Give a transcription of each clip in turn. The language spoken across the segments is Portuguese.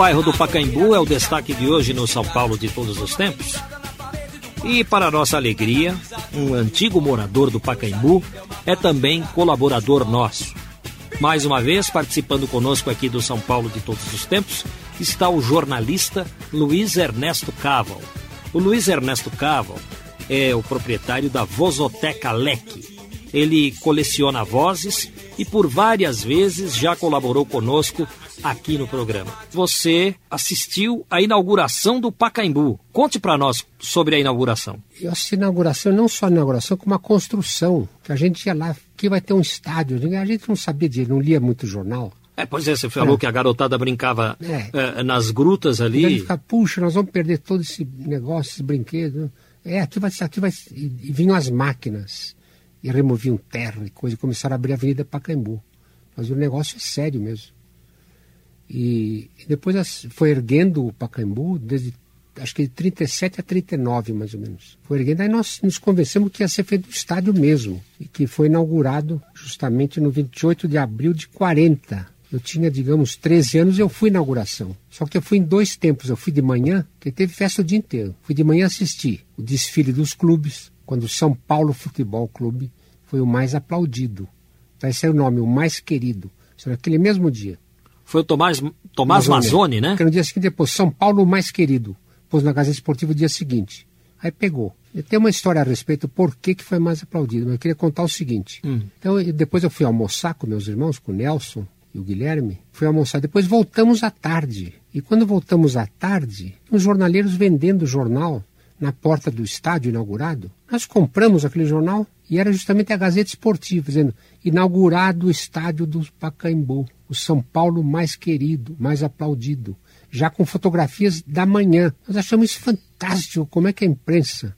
bairro do Pacaembu é o destaque de hoje no São Paulo de todos os tempos. E para nossa alegria, um antigo morador do Pacaembu é também colaborador nosso. Mais uma vez, participando conosco aqui do São Paulo de todos os tempos, está o jornalista Luiz Ernesto Caval. O Luiz Ernesto Caval é o proprietário da Vozoteca Leque. Ele coleciona vozes e por várias vezes já colaborou conosco aqui no programa. Você assistiu à inauguração do Pacaembu. Conte para nós sobre a inauguração. Eu assisti a inauguração, não só a inauguração, como a construção. Que a gente ia lá, que vai ter um estádio. A gente não sabia de, não lia muito jornal. É, pois é, você falou é. que a garotada brincava é. É, nas grutas ali. E fica, puxa, nós vamos perder todo esse negócio, esse brinquedo. É, aqui vai, aqui vai. E vinham as máquinas e removiam terra e coisa, e começaram a abrir a Avenida Pacaembu. Mas o negócio é sério mesmo. E, depois foi erguendo o Pacaembu desde acho que de 37 a 39 mais ou menos. Foi erguendo, aí nós nos convencemos que ia ser feito o estádio mesmo, e que foi inaugurado justamente no 28 de abril de 40. Eu tinha, digamos, 13 anos e eu fui na inauguração. Só que eu fui em dois tempos. Eu fui de manhã, que teve festa o dia inteiro. Fui de manhã assistir o desfile dos clubes, quando o São Paulo Futebol Clube foi o mais aplaudido. Então, esse é o nome, o mais querido. Isso naquele mesmo dia. Foi o Tomás, Tomás Mazzoni, né? Que no dia seguinte, depois, São Paulo mais querido. Pôs na Gazeta Esportiva o dia seguinte. Aí pegou. Tem uma história a respeito por que, que foi mais aplaudido, mas eu queria contar o seguinte. Hum. Então, depois eu fui almoçar com meus irmãos, com o Nelson e o Guilherme. Fui almoçar, depois voltamos à tarde. E quando voltamos à tarde, os jornaleiros vendendo o jornal na porta do estádio inaugurado. Nós compramos aquele jornal e era justamente a Gazeta Esportiva, dizendo: inaugurado o estádio do Pacaembu, o São Paulo mais querido, mais aplaudido, já com fotografias da manhã. Nós achamos isso fantástico, como é que a imprensa,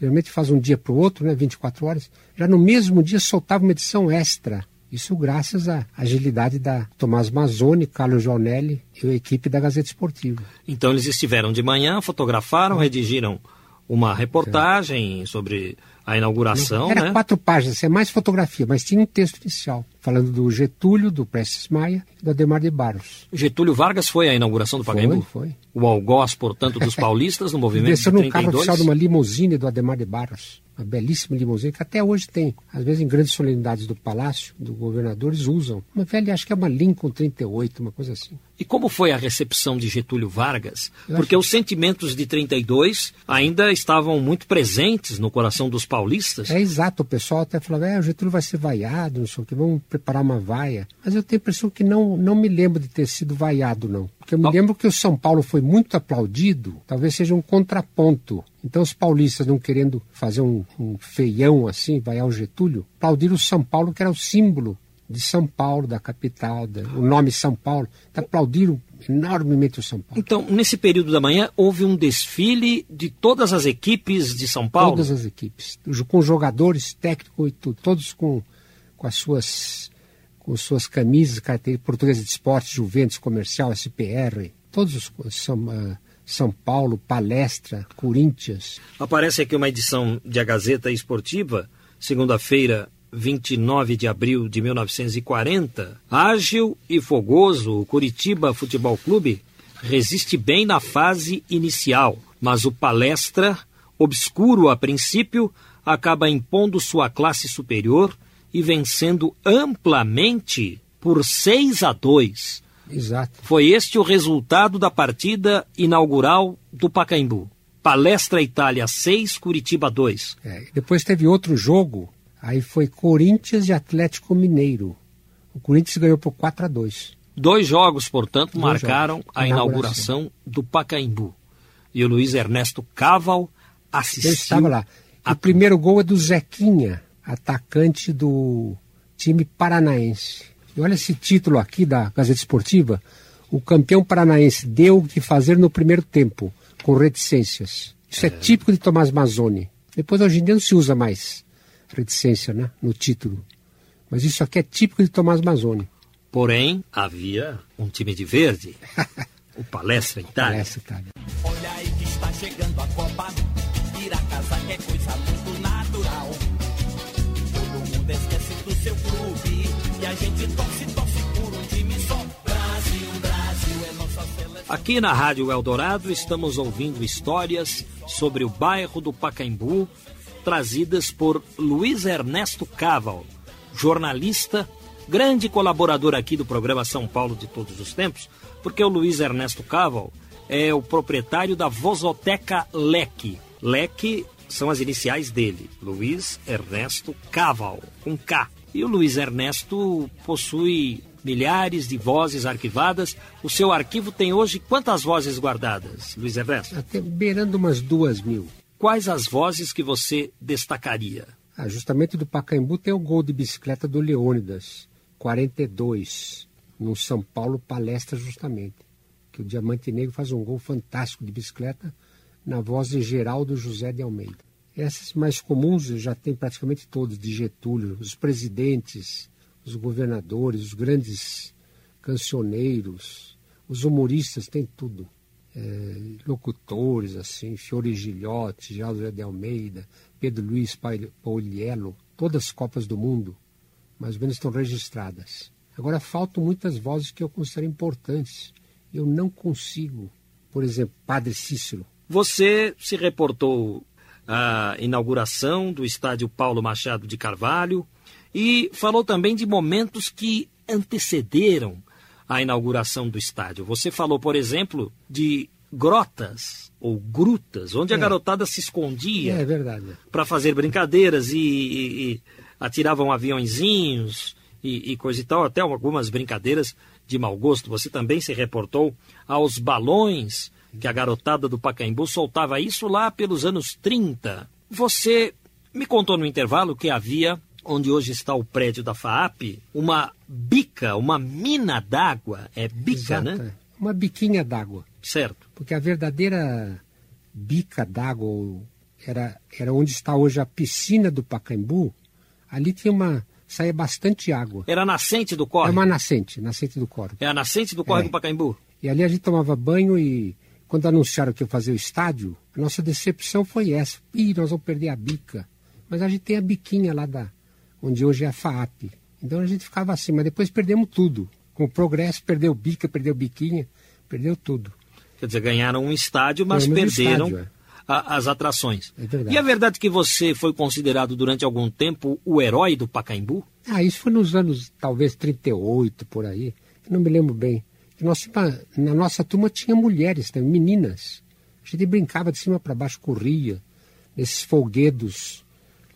geralmente faz um dia para o outro, né, 24 horas, já no mesmo dia soltava uma edição extra. Isso graças à agilidade da Tomás Mazzoni, Carlos Jonelli e a equipe da Gazeta Esportiva. Então eles estiveram de manhã, fotografaram, redigiram uma reportagem sobre a inauguração. Era né? quatro páginas, é mais fotografia, mas tinha um texto inicial, falando do Getúlio, do Prestes Maia e do Ademar de Barros. Getúlio Vargas foi à inauguração do Pacaembu? Foi, foi. O algoz, portanto, dos paulistas no movimento Desceu no carro oficial de uma limusine do Ademar de Barros uma belíssima limusine que até hoje tem. Às vezes em grandes solenidades do palácio, do governador, eles usam. Uma velha, acho que é uma Lincoln 38, uma coisa assim. E como foi a recepção de Getúlio Vargas? Porque os sentimentos de 32 ainda estavam muito presentes no coração dos paulistas. É exato, o pessoal até falava, é, o Getúlio vai ser vaiado, não sei o que, vamos preparar uma vaia. Mas eu tenho a impressão que não, não me lembro de ter sido vaiado, não. Porque eu me lembro que o São Paulo foi muito aplaudido, talvez seja um contraponto. Então os paulistas não querendo fazer um, um feião assim, vai ao Getúlio, aplaudiram o São Paulo, que era o símbolo de São Paulo, da capital, da, o nome São Paulo. Então, aplaudiram enormemente o São Paulo. Então, nesse período da manhã, houve um desfile de todas as equipes de São Paulo? Todas as equipes, com jogadores, técnicos e tudo, todos com, com as suas com suas camisas, carteiras portuguesas de esporte, Juventus, Comercial, SPR, todos os São, uh, São Paulo, Palestra, Corinthians. Aparece aqui uma edição de A Gazeta Esportiva, segunda-feira, 29 de abril de 1940. Ágil e fogoso, o Curitiba Futebol Clube resiste bem na fase inicial, mas o Palestra, obscuro a princípio, acaba impondo sua classe superior e vencendo amplamente por 6 a 2. Exato. Foi este o resultado da partida inaugural do Pacaembu. Palestra Itália 6, Curitiba 2. É, depois teve outro jogo, aí foi Corinthians e Atlético Mineiro. O Corinthians ganhou por 4 a 2. Dois jogos, portanto, Dois marcaram jogos. a inauguração. inauguração do Pacaembu. E o Luiz Ernesto Caval assistiu. Eu estava lá. O primeiro gol é do Zequinha atacante do time paranaense. E olha esse título aqui da Gazeta Esportiva: o campeão paranaense deu o que fazer no primeiro tempo, com reticências. Isso é, é típico de Tomás Mazzoni. Depois, hoje em dia, não se usa mais reticência né, no título. Mas isso aqui é típico de Tomás Mazzoni. Porém, havia um time de verde. o Palestra Itália. Palestra Itália. Olha aí que está chegando a Copa. Ir a casa que é coisa muito natural esquece do seu clube. É. Aqui na Rádio Eldorado estamos ouvindo histórias sobre o bairro do Pacaembu, trazidas por Luiz Ernesto Caval, jornalista, grande colaborador aqui do programa São Paulo de Todos os Tempos, porque o Luiz Ernesto Caval é o proprietário da Vozoteca Leque. Leque são as iniciais dele, Luiz Ernesto Caval, com K. E o Luiz Ernesto possui milhares de vozes arquivadas. O seu arquivo tem hoje quantas vozes guardadas, Luiz Ernesto? Até beirando umas duas mil. Quais as vozes que você destacaria? Ah, justamente do Pacaembu tem o gol de bicicleta do Leônidas, 42, no São Paulo Palestra justamente. Que o Diamante Negro faz um gol fantástico de bicicleta na voz de Geraldo José de Almeida. Essas mais comuns já tem praticamente todos, de Getúlio, os presidentes, os governadores, os grandes cancioneiros, os humoristas, tem tudo. É, locutores, assim, Fiore Gilhote, José de Almeida, Pedro Luiz Pauliello, todas as Copas do Mundo, mais ou menos estão registradas. Agora faltam muitas vozes que eu considero importantes. Eu não consigo. Por exemplo, Padre Cícero. Você se reportou à inauguração do estádio Paulo Machado de Carvalho, e falou também de momentos que antecederam a inauguração do estádio. Você falou, por exemplo, de grotas ou grutas, onde é. a garotada se escondia é, é para fazer brincadeiras e, e, e atiravam aviãozinhos e, e, coisa e tal, até algumas brincadeiras de mau gosto. Você também se reportou aos balões que a garotada do Pacaembu soltava isso lá pelos anos 30. Você me contou no intervalo que havia onde hoje está o prédio da FAAP, uma bica, uma mina d'água. É bica, Exato, né? Uma biquinha d'água. Certo. Porque a verdadeira bica d'água era, era onde está hoje a piscina do Pacaembu. Ali tinha uma. saía bastante água. Era a nascente do córrego? É uma nascente, nascente do córrego. É a nascente do córrego é. do Pacaembu? E ali a gente tomava banho e quando anunciaram que ia fazer o estádio, a nossa decepção foi essa. Ih, nós vamos perder a bica. Mas a gente tem a biquinha lá da, onde hoje é a FAAP. Então a gente ficava assim, mas depois perdemos tudo. Com o progresso, perdeu bica, perdeu biquinha, perdeu tudo. Quer dizer, ganharam um estádio, mas perderam estádio, é. a, as atrações. É verdade. E é verdade que você foi considerado durante algum tempo o herói do Pacaembu? Ah, isso foi nos anos talvez 38, por aí. não me lembro bem. Nós, na nossa turma tinha mulheres também, meninas. A gente brincava de cima para baixo, corria, nesses folguedos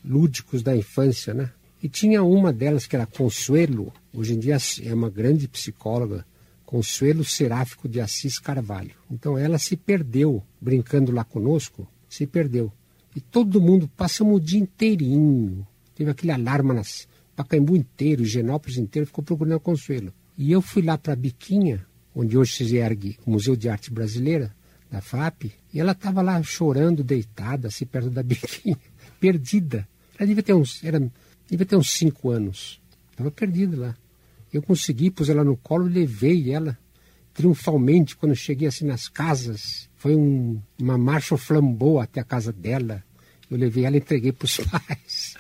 lúdicos da infância, né? E tinha uma delas que era Consuelo, hoje em dia é uma grande psicóloga, Consuelo Seráfico de Assis Carvalho. Então ela se perdeu brincando lá conosco, se perdeu. E todo mundo, passamos o dia inteirinho. Teve aquele alarme nas Pacaembu inteiro, Genópolis inteiro, ficou procurando a Consuelo. E eu fui lá para a Biquinha, onde hoje se ergue o Museu de Arte Brasileira, da FAP, e ela estava lá chorando, deitada, assim, perto da Biquinha, perdida. Ela devia ter uns, era devia ter uns cinco anos. Estava perdida lá. Eu consegui, pus ela no colo, levei ela triunfalmente quando cheguei assim nas casas. Foi um, uma marcha flambou até a casa dela. Eu levei ela e entreguei para os pais.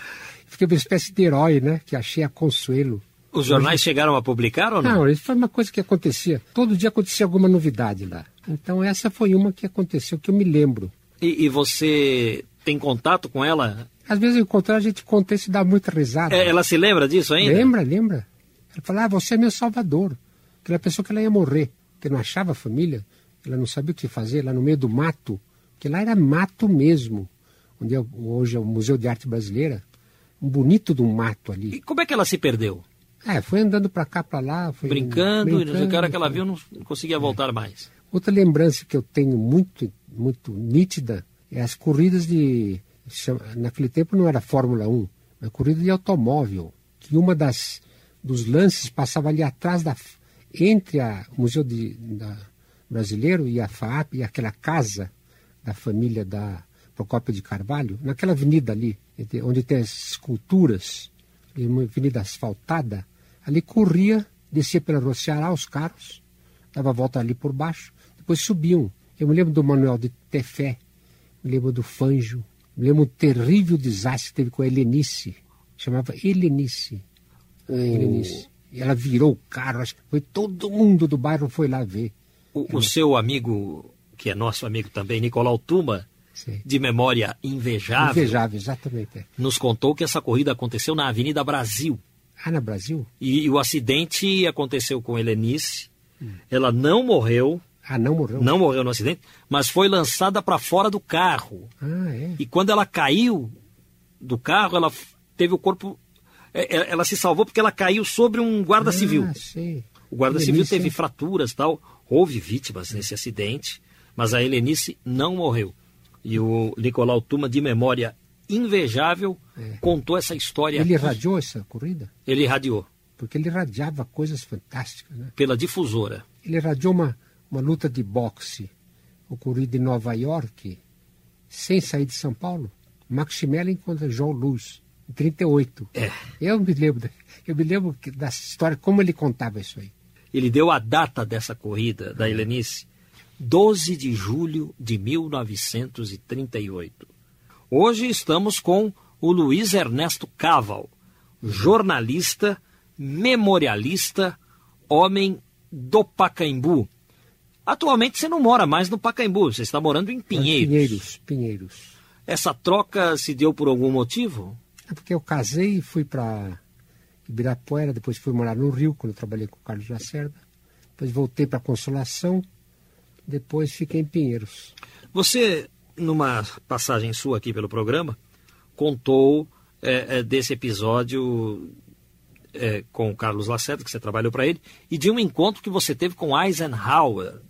Fiquei uma espécie de herói, né? Que achei a Consuelo. Os jornais chegaram a publicar ou não? Não, isso foi uma coisa que acontecia. Todo dia acontecia alguma novidade lá. Então essa foi uma que aconteceu, que eu me lembro. E, e você tem contato com ela às vezes eu encontro a gente conta isso e dá muita risada. É, ela se lembra disso ainda? Lembra, lembra. Ela fala, ah, você é meu salvador. Aquela pessoa que ela ia morrer, que não achava família, ela não sabia o que fazer, lá no meio do mato, que lá era mato mesmo, onde é, hoje é o Museu de Arte Brasileira, um bonito um mato ali. E como é que ela se perdeu? É, foi andando para cá, para lá. Foi brincando, brincando, e na hora que ela viu não, conseguia voltar é. mais. Outra lembrança que eu tenho muito, muito nítida é as corridas de naquele tempo não era Fórmula 1, era corrida de automóvel, que uma das dos lances passava ali atrás da entre a, o Museu de, da, Brasileiro e a FAP e aquela casa da família da Procópio de Carvalho, naquela avenida ali, onde tem as esculturas, uma avenida asfaltada, ali corria, descia pela Rua Ceará os carros, dava a volta ali por baixo, depois subiam. Eu me lembro do Manuel de Tefé, me lembro do Fanjo, me lembro um terrível desastre que teve com a Helenice. Chamava Helenice. Oh. Helenice. E ela virou o carro, acho que foi todo mundo do bairro foi lá ver. O, o seu amigo, que é nosso amigo também, Nicolau Tuma, Sim. de memória invejável. Invejável, exatamente. É. Nos contou que essa corrida aconteceu na Avenida Brasil. Ah, na Brasil? E, e o acidente aconteceu com Helenice. Hum. Ela não morreu. Ah, não morreu? Não morreu no acidente, mas foi lançada para fora do carro. Ah, é? E quando ela caiu do carro, ela teve o corpo. É, é, ela se salvou porque ela caiu sobre um guarda civil. Ah, sim. O guarda civil teve fraturas tal. Houve vítimas nesse acidente, mas a Helenice não morreu. E o Nicolau Tuma, de memória invejável, é. contou essa história. Ele irradiou essa corrida? Ele irradiou. Porque ele irradiava coisas fantásticas. Né? Pela difusora. Ele irradiou uma, uma luta de boxe ocorrida em Nova York, sem sair de São Paulo. Maximilian contra João Luz, em 38. É. Eu me lembro, eu me lembro da história, como ele contava isso aí. Ele deu a data dessa corrida, da Helenice, 12 de julho de 1938. Hoje estamos com o Luiz Ernesto Caval, jornalista, memorialista, homem do Pacaembu. Atualmente você não mora mais no Pacaembu, você está morando em Pinheiros. Pinheiros, Pinheiros. Essa troca se deu por algum motivo? É porque eu casei e fui para Ibirapuera, depois fui morar no Rio, quando eu trabalhei com o Carlos Lacerda. Depois voltei para Consolação, depois fiquei em Pinheiros. Você, numa passagem sua aqui pelo programa, contou é, é, desse episódio é, com o Carlos Lacerda, que você trabalhou para ele, e de um encontro que você teve com Eisenhower,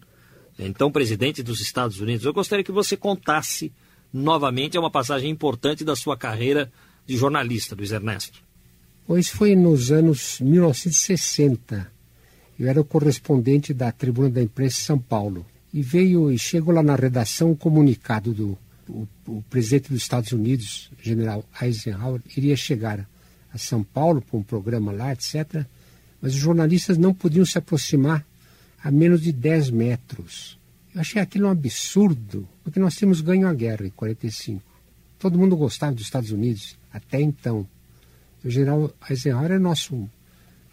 então presidente dos Estados Unidos. Eu gostaria que você contasse novamente, é uma passagem importante da sua carreira de jornalista, Luiz Ernesto. Pois foi nos anos 1960. Eu era o correspondente da Tribuna da Imprensa em São Paulo. E veio e chegou lá na redação um comunicado do o, o presidente dos Estados Unidos, general Eisenhower, iria chegar a São Paulo para um programa lá, etc. Mas os jornalistas não podiam se aproximar a menos de 10 metros. Eu achei aquilo um absurdo, porque nós tínhamos ganho a guerra em 45. Todo mundo gostava dos Estados Unidos, até então. O general Eisenhower é nosso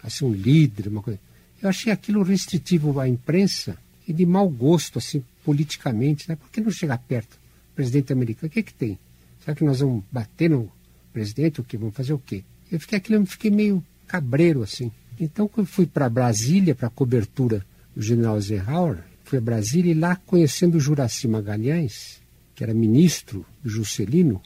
assim, um líder, uma coisa. Eu achei aquilo restritivo à imprensa e de mau gosto, assim, politicamente. Né? Por que não chegar perto presidente americano? O que, é que tem? Será que nós vamos bater no presidente? O que? Vamos fazer o quê? Eu fiquei aquilo, eu fiquei meio cabreiro, assim. Então, quando fui para Brasília, para a cobertura do general Eisenhower, fui a Brasília e lá, conhecendo o Juraci Magalhães, que era ministro do Juscelino,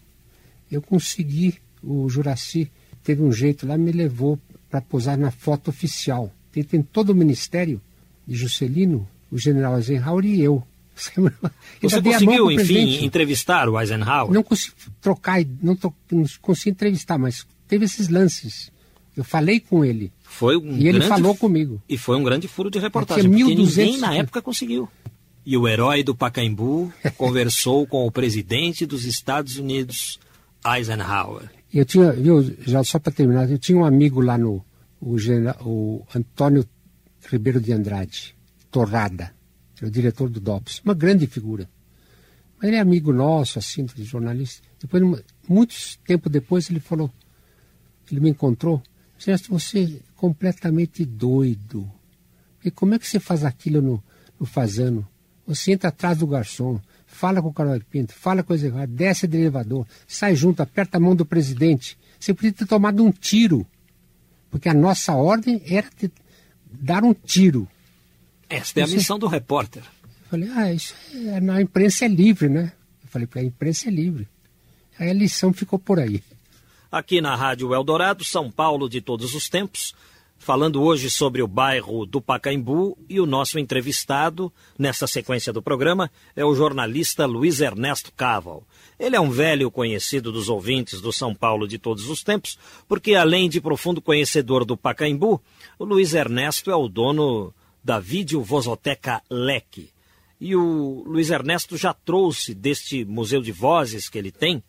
eu consegui, o Juraci teve um jeito lá, me levou para posar na foto oficial. Tem todo o ministério de Juscelino, o general Eisenhower e eu. Você conseguiu, enfim, entrevistar o Eisenhower? Não consegui trocar, não, to, não consegui entrevistar, mas teve esses lances. Eu falei com ele. Foi um e ele falou comigo. E foi um grande furo de reportagem, porque 1200... ninguém na época conseguiu. E o herói do Pacaembu conversou com o presidente dos Estados Unidos, Eisenhower. Eu tinha, viu, já só para terminar, eu tinha um amigo lá no, o, general, o Antônio Ribeiro de Andrade, Torrada, que é o diretor do DOPS, uma grande figura. Mas ele é amigo nosso, assim, de jornalista. Depois, muitos tempo depois, ele falou, ele me encontrou, Sérgio, você é completamente doido. E como é que você faz aquilo no, no fazano? Você entra atrás do garçom, fala com o Carol Pinto, fala coisa errada, desce do elevador, sai junto, aperta a mão do presidente. Você podia ter tomado um tiro, porque a nossa ordem era dar um tiro. Esta é a Você... missão do repórter. Eu falei, ah, isso é, a imprensa é livre, né? Eu falei, a imprensa é livre. Aí a lição ficou por aí. Aqui na Rádio Eldorado, São Paulo de todos os tempos, falando hoje sobre o bairro do Pacaembu e o nosso entrevistado nessa sequência do programa é o jornalista Luiz Ernesto Caval. Ele é um velho conhecido dos ouvintes do São Paulo de todos os tempos, porque além de profundo conhecedor do Pacaembu, o Luiz Ernesto é o dono da Videovozoteca Leque. E o Luiz Ernesto já trouxe deste museu de vozes que ele tem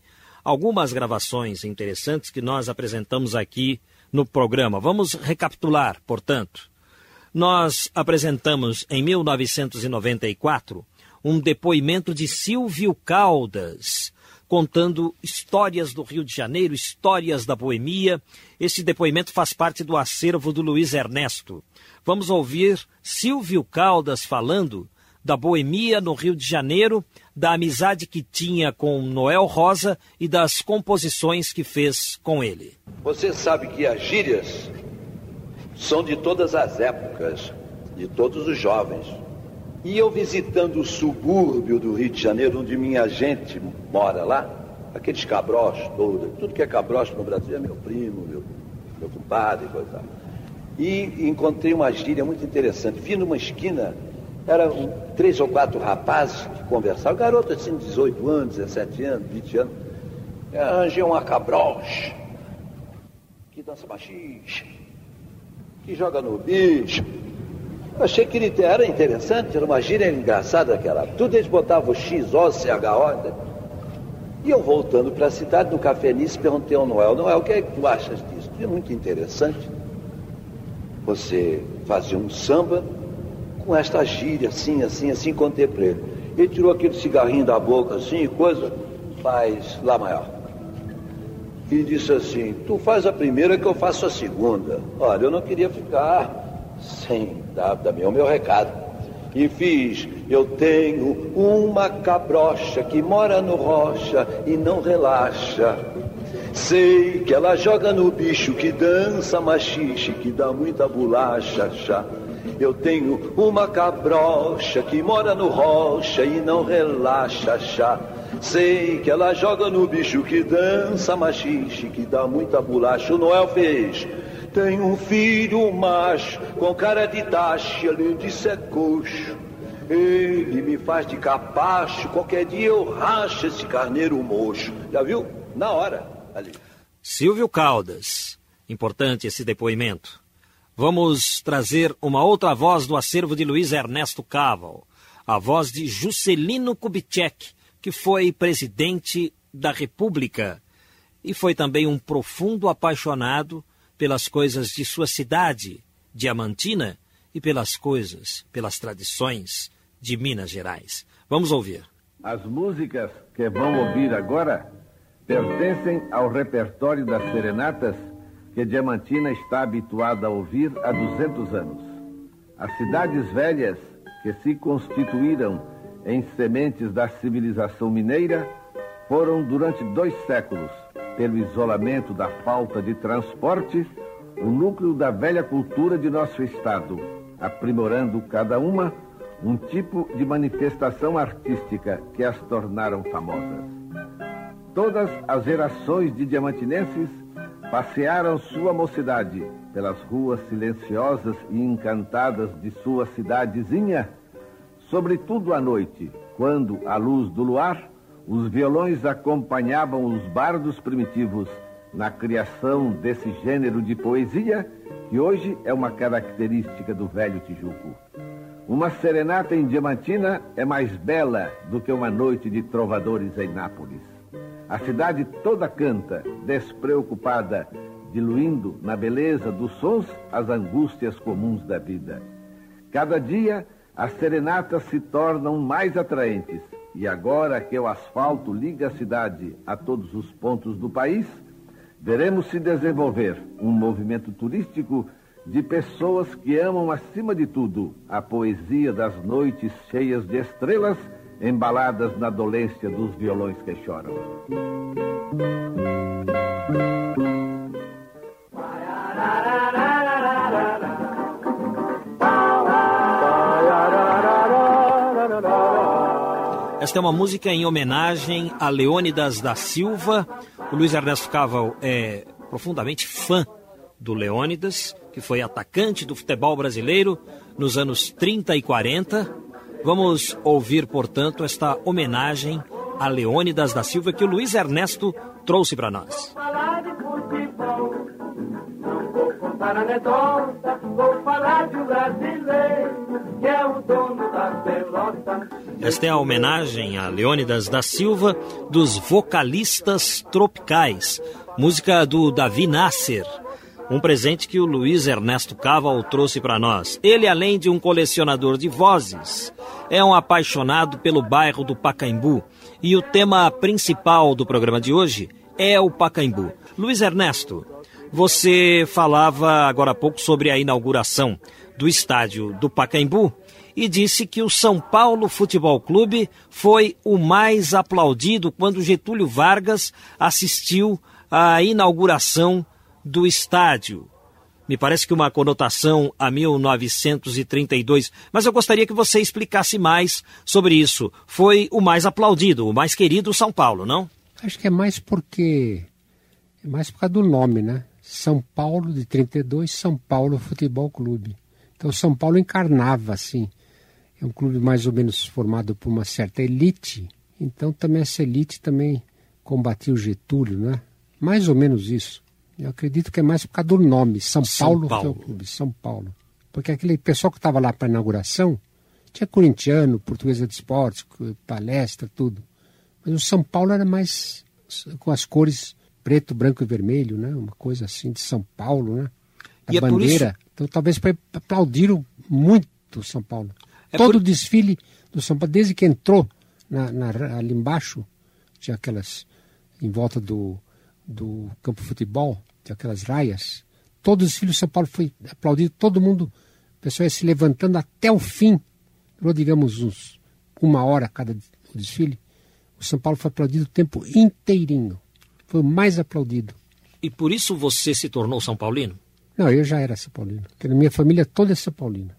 algumas gravações interessantes que nós apresentamos aqui no programa. Vamos recapitular, portanto. Nós apresentamos em 1994 um depoimento de Silvio Caldas, contando histórias do Rio de Janeiro, histórias da boemia. Esse depoimento faz parte do acervo do Luiz Ernesto. Vamos ouvir Silvio Caldas falando da boemia no Rio de Janeiro, da amizade que tinha com Noel Rosa e das composições que fez com ele. Você sabe que as gírias são de todas as épocas, de todos os jovens. E eu visitando o subúrbio do Rio de Janeiro, onde minha gente mora lá, aqueles cabrochos todos, tudo que é cabrocho no Brasil é meu primo, meu, meu compadre, coisa. E encontrei uma gíria muito interessante. Vi numa esquina eram três ou quatro rapazes que conversavam, garoto assim, 18 anos, 17 anos, 20 anos. Eu arranjei uma cabroche que dança machista, que joga no bicho. Achei que ele era interessante, era uma gíria engraçada aquela. Tudo eles botavam X, O, C, H, O. E eu voltando para a cidade, no Café Nice, perguntei ao Noel, Noel, o que é que tu achas disso? É muito interessante. Você fazer um samba com esta gíria, assim, assim, assim, contemplei ele. Ele tirou aquele cigarrinho da boca, assim, coisa, faz lá maior. E disse assim, tu faz a primeira que eu faço a segunda. Olha, eu não queria ficar sem dar também o meu recado. E fiz, eu tenho uma cabrocha que mora no rocha e não relaxa. Sei que ela joga no bicho que dança machixe, que dá muita bolacha, chá. Eu tenho uma cabrocha que mora no rocha e não relaxa, chá. Sei que ela joga no bicho que dança machixe, que dá muita bolacha. O Noel fez. Tem um filho macho com cara de taxa, além de ser coxo. Ele me faz de capacho, qualquer dia eu racho esse carneiro mocho. Já viu? Na hora, ali. Silvio Caldas. Importante esse depoimento. Vamos trazer uma outra voz do acervo de Luiz Ernesto Caval, a voz de Juscelino Kubitschek, que foi presidente da República e foi também um profundo apaixonado pelas coisas de sua cidade, Diamantina, e pelas coisas, pelas tradições de Minas Gerais. Vamos ouvir. As músicas que vão ouvir agora pertencem ao repertório das serenatas que Diamantina está habituada a ouvir há 200 anos. As cidades velhas que se constituíram em sementes da civilização mineira foram durante dois séculos, pelo isolamento da falta de transportes, o núcleo da velha cultura de nosso estado, aprimorando cada uma um tipo de manifestação artística que as tornaram famosas. Todas as gerações de diamantinenses passearam sua mocidade pelas ruas silenciosas e encantadas de sua cidadezinha, sobretudo à noite, quando, à luz do luar, os violões acompanhavam os bardos primitivos na criação desse gênero de poesia que hoje é uma característica do velho Tijuco. Uma serenata em Diamantina é mais bela do que uma noite de trovadores em Nápoles. A cidade toda canta, despreocupada, diluindo na beleza dos sons as angústias comuns da vida. Cada dia as serenatas se tornam mais atraentes, e agora que o asfalto liga a cidade a todos os pontos do país, veremos se desenvolver um movimento turístico de pessoas que amam, acima de tudo, a poesia das noites cheias de estrelas embaladas na dolência dos violões que choram. Esta é uma música em homenagem a Leônidas da Silva. O Luiz Ernesto Caval é profundamente fã do Leônidas, que foi atacante do futebol brasileiro nos anos 30 e 40 Vamos ouvir, portanto, esta homenagem a Leônidas da Silva que o Luiz Ernesto trouxe para nós. Esta é a homenagem a Leônidas da Silva dos Vocalistas Tropicais, música do Davi Nasser um presente que o Luiz Ernesto Caval trouxe para nós. Ele, além de um colecionador de vozes, é um apaixonado pelo bairro do Pacaembu. E o tema principal do programa de hoje é o Pacaembu. Luiz Ernesto, você falava agora há pouco sobre a inauguração do estádio do Pacaembu e disse que o São Paulo Futebol Clube foi o mais aplaudido quando Getúlio Vargas assistiu à inauguração do estádio. Me parece que uma conotação a 1932, mas eu gostaria que você explicasse mais sobre isso. Foi o mais aplaudido, o mais querido São Paulo, não? Acho que é mais porque é mais por causa do nome, né? São Paulo de 32, São Paulo Futebol Clube. Então São Paulo encarnava assim. É um clube mais ou menos formado por uma certa elite. Então também essa elite também combatia o Getúlio, né? Mais ou menos isso. Eu acredito que é mais por causa do nome, São, São Paulo, Paulo. Futebol Clube, São Paulo. Porque aquele pessoal que estava lá para a inauguração tinha corintiano, portuguesa de esportes, palestra, tudo. Mas o São Paulo era mais com as cores preto, branco e vermelho, né? Uma coisa assim de São Paulo, né? A e bandeira. É isso... Então talvez aplaudiram muito o São Paulo. É Todo por... o desfile do São Paulo, desde que entrou na, na, ali embaixo, tinha aquelas em volta do, do campo de futebol, tinha aquelas raias. Todos os desfiles do São Paulo foi aplaudido, todo mundo, o pessoal ia se levantando até o fim. Durou, digamos, uns uma hora cada desfile. O São Paulo foi aplaudido o tempo inteirinho. Foi o mais aplaudido. E por isso você se tornou São Paulino? Não, eu já era São Paulino. Porque minha família toda é São Paulina.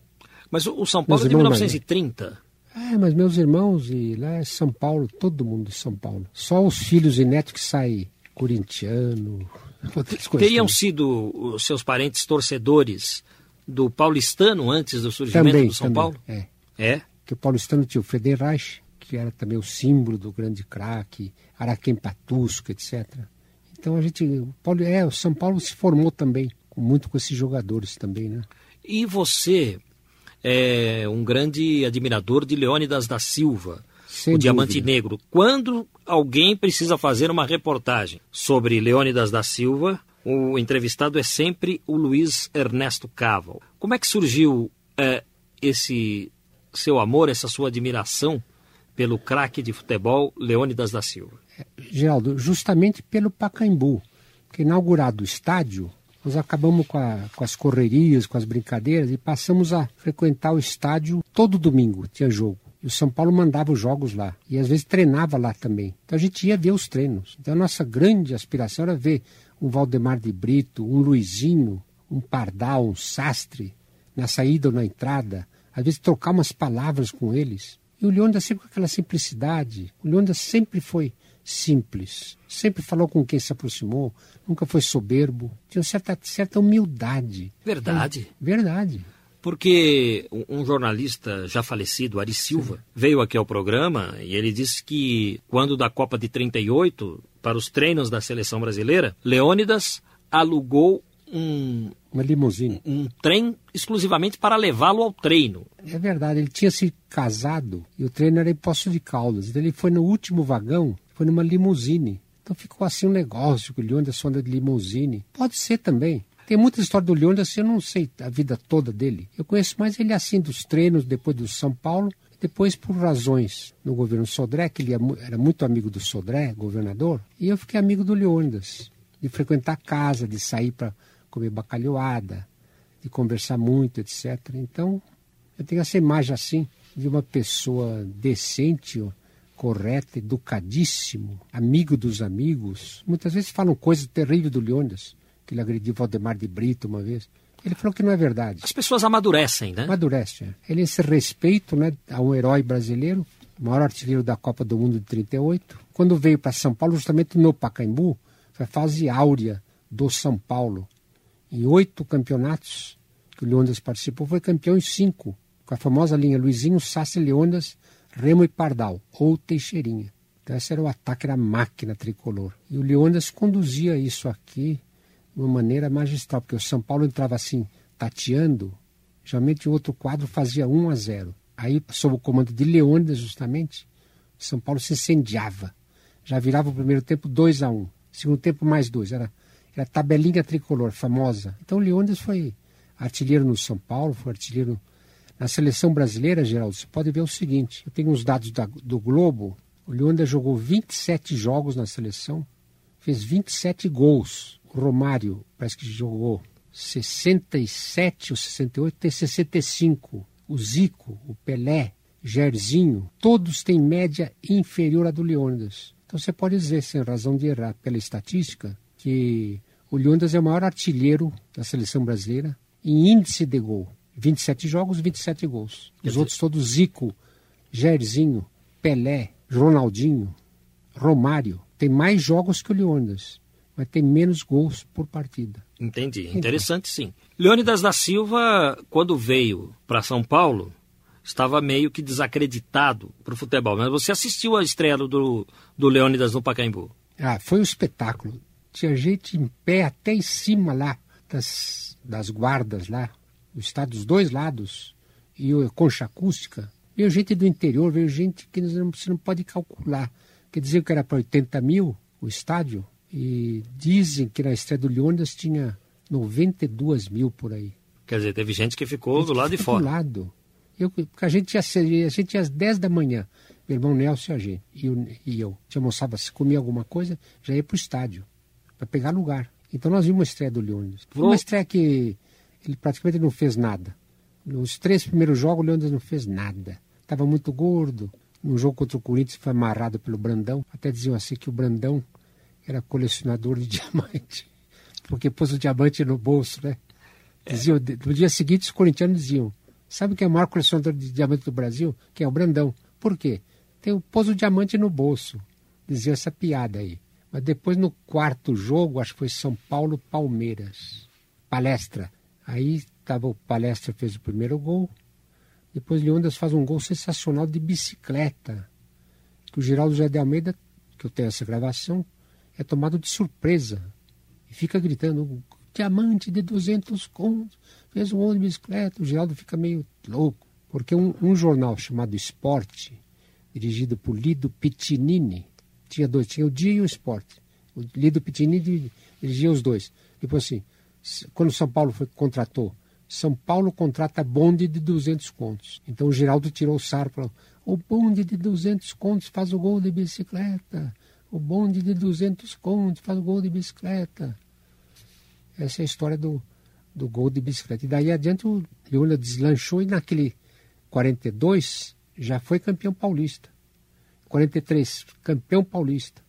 Mas o São Paulo é de 1930? É, mas meus irmãos e lá é São Paulo, todo mundo de São Paulo. Só os filhos e netos que saem corintiano. Teriam sido os seus parentes torcedores do paulistano antes do surgimento também, do São também, Paulo? É. É? Que o paulistano tinha o Federais, que era também o símbolo do grande craque, Araquém Patusco, etc. Então a gente. O, Paulo, é, o São Paulo se formou também, muito com esses jogadores também, né? E você é um grande admirador de Leônidas da Silva, Sem o dúvida. Diamante Negro. Quando alguém precisa fazer uma reportagem sobre Leônidas da Silva, o entrevistado é sempre o Luiz Ernesto Caval. Como é que surgiu é, esse seu amor, essa sua admiração pelo craque de futebol Leônidas da Silva? Geraldo, justamente pelo Pacaembu, que inaugurado o estádio, nós acabamos com, a, com, as correrias, com as brincadeiras e passamos a frequentar o estádio todo domingo, tinha jogo. E o São Paulo mandava os jogos lá. E às vezes treinava lá também. Então a gente ia ver os treinos. Então a nossa grande aspiração era ver um Valdemar de Brito, um Luizinho, um Pardal, um Sastre, na saída ou na entrada. Às vezes trocar umas palavras com eles. E o Leônidas sempre com aquela simplicidade. O Leônidas sempre foi simples. Sempre falou com quem se aproximou. Nunca foi soberbo. Tinha certa, certa humildade. Verdade. verdade. Porque um jornalista já falecido, Ari Silva, Sim. veio aqui ao programa e ele disse que quando da Copa de 38, para os treinos da seleção brasileira, Leônidas alugou um, uma limusine. Um, um trem exclusivamente para levá-lo ao treino. É verdade, ele tinha se casado e o treino era em Poço de Caldas. Então ele foi no último vagão, foi numa limusine. Então ficou assim um negócio que o Leônidas anda de limusine. Pode ser também. Tem muita história do Leônidas, eu não sei a vida toda dele. Eu conheço mais ele assim dos treinos, depois do São Paulo, depois por razões no governo Sodré, que ele era muito amigo do Sodré, governador, e eu fiquei amigo do Leônidas, de frequentar a casa, de sair para comer bacalhoada, de conversar muito, etc. Então, eu tenho essa imagem assim de uma pessoa decente, correta, educadíssimo, amigo dos amigos. Muitas vezes falam coisas terríveis do Leônidas, que ele agrediu Valdemar de Brito uma vez. Ele falou que não é verdade. As pessoas amadurecem, né? Amadurecem. É. Ele esse respeito né, a um herói brasileiro, maior artilheiro da Copa do Mundo de 38. Quando veio para São Paulo, justamente no Pacaembu, foi a fase áurea do São Paulo. Em oito campeonatos que o Leônidas participou, foi campeão em cinco, com a famosa linha Luizinho, Sassi, Leônidas, Remo e Pardal, ou Teixeirinha. Então esse era o ataque, era a máquina tricolor. E o Leônidas conduzia isso aqui de uma maneira magistral, porque o São Paulo entrava assim, tateando, geralmente o outro quadro fazia 1 a 0. Aí, sob o comando de Leônidas, justamente, o São Paulo se incendiava. Já virava o primeiro tempo 2 a 1. Segundo tempo, mais dois. Era era a tabelinha tricolor famosa. Então Leônidas foi artilheiro no São Paulo, foi artilheiro na seleção brasileira, Geraldo. Você pode ver o seguinte: eu tenho uns dados da, do Globo. O Leônidas jogou 27 jogos na seleção, fez 27 gols. O Romário parece que jogou 67 ou 68, tem 65. O Zico, o Pelé, Gerzinho, todos têm média inferior à do Leônidas. Então você pode dizer, sem razão de errar, pela estatística, que o Leônidas é o maior artilheiro da seleção brasileira em índice de gol. 27 jogos, 27 gols. Os outros todos Zico, Gerzinho, Pelé, Ronaldinho, Romário. Tem mais jogos que o Leônidas, mas tem menos gols por partida. Entendi. Interessante sim. Leônidas da Silva, quando veio para São Paulo, estava meio que desacreditado para o futebol. Mas você assistiu a estreia do, do Leônidas no Pacaembu? Ah, foi um espetáculo. Tinha gente em pé até em cima lá das, das guardas lá, do estado dos dois lados, e concha acústica. Veio gente do interior, veio gente que você não pode calcular. Quer dizer que era para 80 mil o estádio, e dizem que na estreia do Leônidas tinha 92 mil por aí. Quer dizer, teve gente que ficou do lado de fora. Do lado. Eu, a gente ia, a gente ia às 10 da manhã, meu irmão Nelson e a gente, e eu. E eu. A almoçava, se comia alguma coisa, já ia para o estádio, para pegar lugar. Então nós vimos uma estreia do Leônidas. Foi uma estreia que ele praticamente não fez nada. Nos três primeiros jogos, o Leônidas não fez nada. Estava muito gordo. No jogo contra o Corinthians foi amarrado pelo Brandão. Até diziam assim que o Brandão era colecionador de diamante, porque pôs o diamante no bolso, né? Diziam, no dia seguinte, os corintianos diziam: Sabe quem é o maior colecionador de diamante do Brasil? Que é o Brandão. Por quê? Tem, pôs o diamante no bolso. Dizia essa piada aí. Mas depois, no quarto jogo, acho que foi São Paulo-Palmeiras. Palestra. Aí tava, o Palestra fez o primeiro gol. Depois Leondas faz um gol sensacional de bicicleta. Que o Geraldo José de Almeida, que eu tenho essa gravação, é tomado de surpresa. E fica gritando, diamante de 200 contos, fez um gol de bicicleta. O Geraldo fica meio louco. Porque um, um jornal chamado Esporte, dirigido por Lido Pitinini, tinha dois, tinha o Dia e o Esporte. O Lido Pitinini dirigia os dois. Depois assim, quando São Paulo foi, contratou, São Paulo contrata bonde de 200 contos. Então o Geraldo tirou o sarro falou, o bonde de 200 contos faz o gol de bicicleta. O bonde de 200 contos faz o gol de bicicleta. Essa é a história do, do gol de bicicleta. E daí adiante o Leônidas deslanchou e naquele 42 já foi campeão paulista. 43, campeão paulista.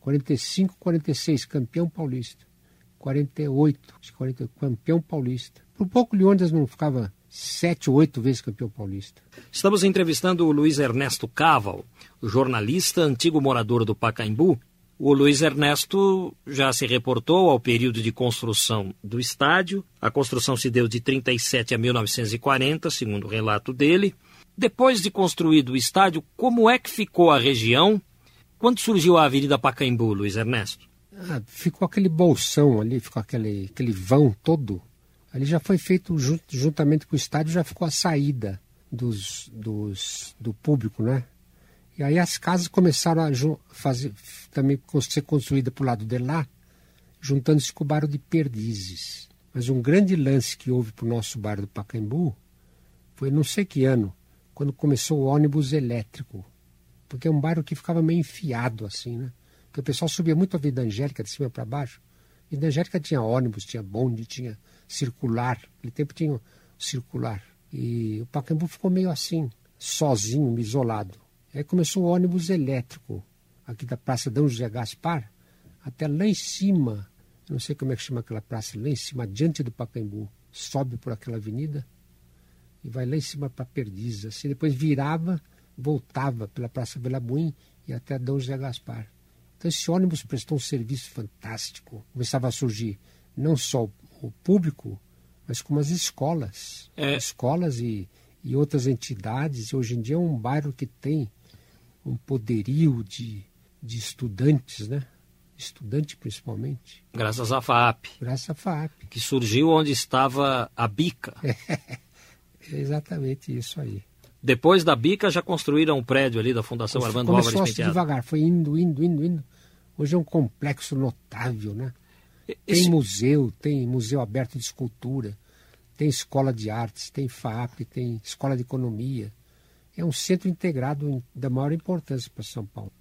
45, 46, campeão paulista. 48, 48 campeão paulista. Por pouco Leônidas não ficava sete ou oito vezes campeão paulista. Estamos entrevistando o Luiz Ernesto Caval, jornalista, antigo morador do Pacaembu. O Luiz Ernesto já se reportou ao período de construção do estádio. A construção se deu de 37 a 1940, segundo o relato dele. Depois de construído o estádio, como é que ficou a região? Quando surgiu a Avenida Pacaembu, Luiz Ernesto? Ah, ficou aquele bolsão ali, ficou aquele, aquele vão todo Ali já foi feito juntamente com o estádio, já ficou a saída dos, dos, do público, né? E aí as casas começaram a fazer, também ser construídas para o lado de lá, juntando-se com o bairro de Perdizes. Mas um grande lance que houve para o nosso bairro do Pacaembu foi não sei que ano, quando começou o ônibus elétrico. Porque é um bairro que ficava meio enfiado assim, né? Porque o pessoal subia muito a Vida Angélica de cima para baixo. A Vida Angélica tinha ônibus, tinha bonde, tinha circular. Naquele tempo tinha circular. E o Pacaembu ficou meio assim, sozinho, isolado. Aí começou o ônibus elétrico, aqui da Praça D. José Gaspar, até lá em cima, não sei como é que chama aquela praça, lá em cima, adiante do Pacaembu. Sobe por aquela avenida e vai lá em cima para Perdiz. Assim, depois virava, voltava pela Praça Belabuim e até D. José Gaspar. Então esse ônibus prestou um serviço fantástico. Começava a surgir não só o público, mas como as escolas. É. Escolas e, e outras entidades. E hoje em dia é um bairro que tem um poderio de, de estudantes, né? Estudante principalmente. Graças à FAP. Graças à FAP. Que surgiu onde estava a Bica. É, exatamente isso aí. Depois da Bica já construíram um prédio ali da Fundação Armando Álvares Penteado. Começou devagar, foi indo, indo, indo, indo. Hoje é um complexo notável, né? Esse... Tem museu, tem museu aberto de escultura, tem escola de artes, tem FAP, tem escola de economia. É um centro integrado da maior importância para São Paulo.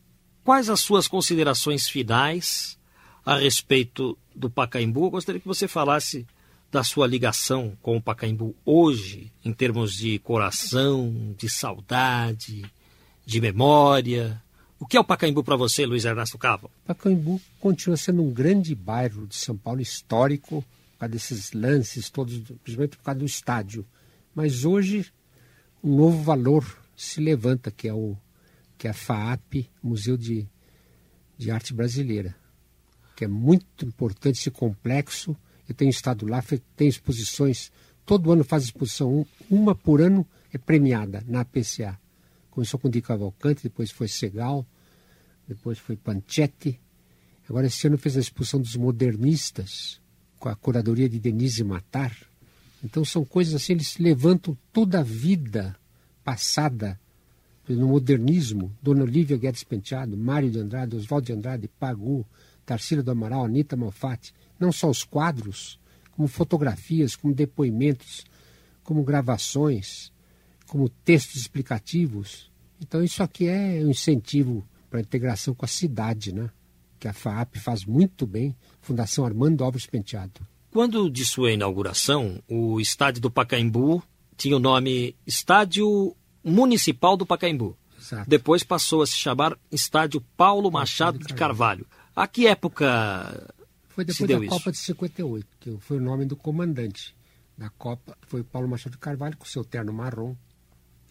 Quais as suas considerações finais a respeito do Pacaembu? Eu gostaria que você falasse da sua ligação com o Pacaembu hoje, em termos de coração, de saudade, de memória? O que é o Pacaembu para você, Luiz Ernesto Cavo? Pacaembu continua sendo um grande bairro de São Paulo histórico, por causa desses lances todos, principalmente por causa do estádio. Mas hoje um novo valor se levanta, que é o que é a FAAP, Museu de, de Arte Brasileira, que é muito importante esse complexo. Eu tenho estado lá, tem exposições, todo ano faz exposição, uma por ano é premiada na APCA. Começou com Di Cavalcante, depois foi Segal, depois foi Panchetti. Agora esse ano fez a exposição dos modernistas, com a curadoria de Denise Matar. Então são coisas assim, eles levantam toda a vida passada no modernismo, Dona Olívia Guedes Penteado, Mário de Andrade, Oswaldo de Andrade, Pagu, Tarsila do Amaral, Anitta Malfatti, não só os quadros, como fotografias, como depoimentos, como gravações, como textos explicativos. Então isso aqui é um incentivo para a integração com a cidade, né? que a FAAP faz muito bem, Fundação Armando Alves Penteado. Quando de sua inauguração, o estádio do Pacaembu tinha o nome Estádio Municipal do Pacaembu. Exato. Depois passou a se chamar Estádio Paulo Machado de Carvalho. A que época Foi depois da Copa de 58, que foi o nome do comandante da Copa, foi Paulo Machado de Carvalho, com seu terno marrom.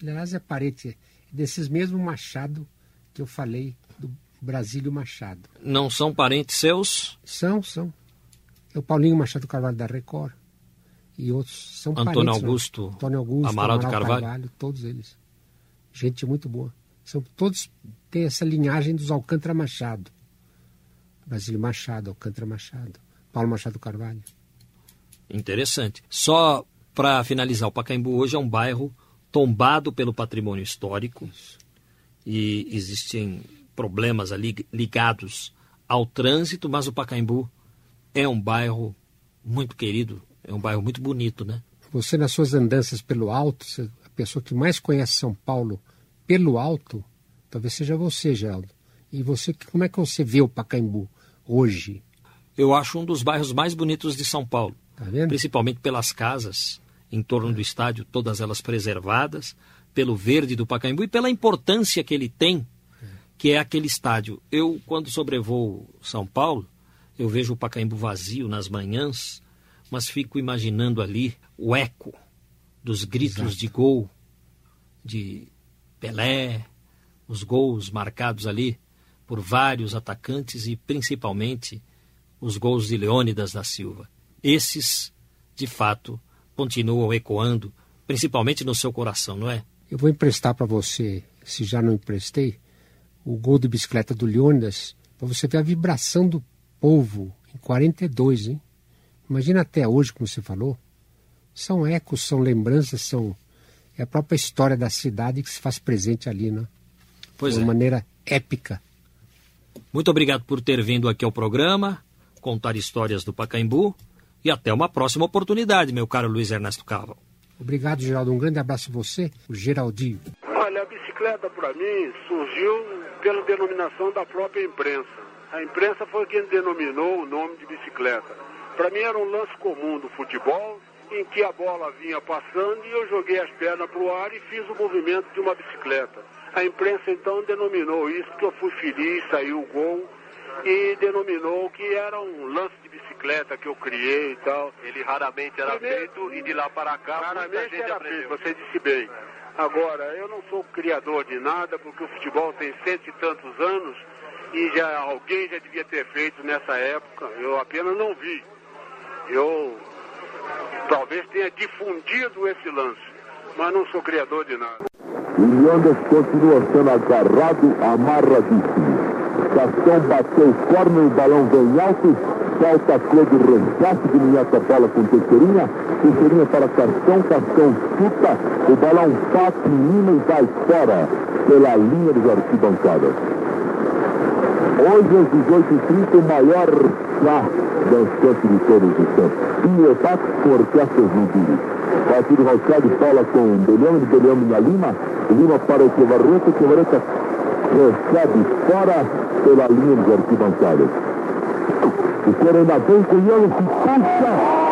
Aliás, é parente desses mesmos Machado que eu falei do Brasílio Machado. Não são parentes seus? São, são. É o Paulinho Machado Carvalho da Record. E outros são Antônio parentes. Né? Augusto, Antônio Augusto, Amaral, Amaral Carvalho. Carvalho. Todos eles. Gente muito boa. São todos têm essa linhagem dos Alcântara Machado. Brasílio Machado, Alcântara Machado, Paulo Machado Carvalho. Interessante. Só para finalizar, o Pacaembu hoje é um bairro tombado pelo patrimônio histórico Isso. e existem problemas ali ligados ao trânsito, mas o Pacaembu é um bairro muito querido, é um bairro muito bonito, né? Você, nas suas andanças pelo alto, a pessoa que mais conhece São Paulo pelo alto, talvez seja você, Geraldo. E você, como é que você vê o Pacaembu hoje? Eu acho um dos bairros mais bonitos de São Paulo. Tá principalmente pelas casas em torno do estádio, todas elas preservadas, pelo verde do Pacaembu e pela importância que ele tem, que é aquele estádio. Eu, quando sobrevoo São Paulo, eu vejo o Pacaembu vazio nas manhãs, mas fico imaginando ali o eco dos gritos Exato. de gol de Pelé, os gols marcados ali por vários atacantes e principalmente os gols de Leônidas da Silva. Esses, de fato, continuam ecoando, principalmente no seu coração, não é? Eu vou emprestar para você, se já não emprestei, o gol de bicicleta do Leônidas, para você ver a vibração do povo em 42, hein? Imagina até hoje, como você falou. São ecos, são lembranças, são é a própria história da cidade que se faz presente ali, né? Pois de uma é. maneira épica. Muito obrigado por ter vindo aqui ao programa, contar histórias do Pacaembu e até uma próxima oportunidade, meu caro Luiz Ernesto Cava. Obrigado, Geraldo. Um grande abraço a você, o Geraldinho. Olha, a bicicleta para mim surgiu pela denominação da própria imprensa. A imprensa foi quem denominou o nome de bicicleta. Para mim era um lance comum do futebol, em que a bola vinha passando e eu joguei as pernas para o ar e fiz o movimento de uma bicicleta. A imprensa então denominou isso, porque eu fui feliz, saiu o gol, e denominou que era um lance de bicicleta que eu criei e tal. Ele raramente era Primeiro, feito e de lá para cá raramente era aprendeu. feito, você disse bem. Agora, eu não sou criador de nada, porque o futebol tem cento e tantos anos e já alguém já devia ter feito nessa época. Eu apenas não vi. Eu talvez tenha difundido esse lance, mas não sou criador de nada. O Leandro continua sendo agarrado, amarradíssimo. Cascão bateu o corno, o balão vem alto, salta a cor do resgate, diminuta a bola com Teixeirinha, Teixeirinha para Cascão, Cascão chuta, o balão bate em e vai fora pela linha dos arquibancadas. Hoje, às 18h30, o maior chá dançante de todos os tempos. E ataque com orquestras no Partido Rochado fala com Belhame, Belhame na Lima. Lima para o Quevarreta, Quevarreta recebe fora pela linha dos arquibancadas. O Corona vem, Cunhão se puxa.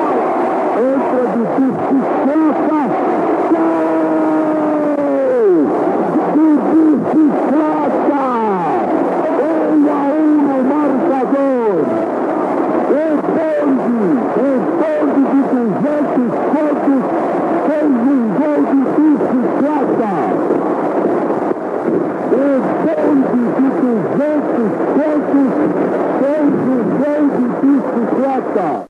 liftoff.